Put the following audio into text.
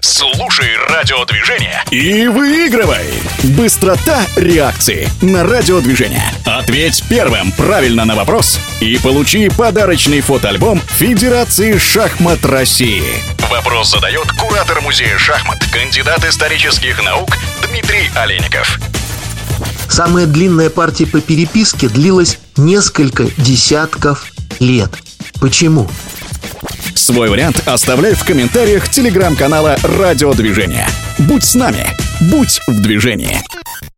Слушай радиодвижение и выигрывай! Быстрота реакции на радиодвижение. Ответь первым правильно на вопрос и получи подарочный фотоальбом Федерации шахмат России. Вопрос задает куратор музея шахмат, кандидат исторических наук Дмитрий Олейников. Самая длинная партия по переписке длилась несколько десятков лет. Почему? Свой вариант оставляй в комментариях телеграм-канала «Радиодвижение». Будь с нами, будь в движении.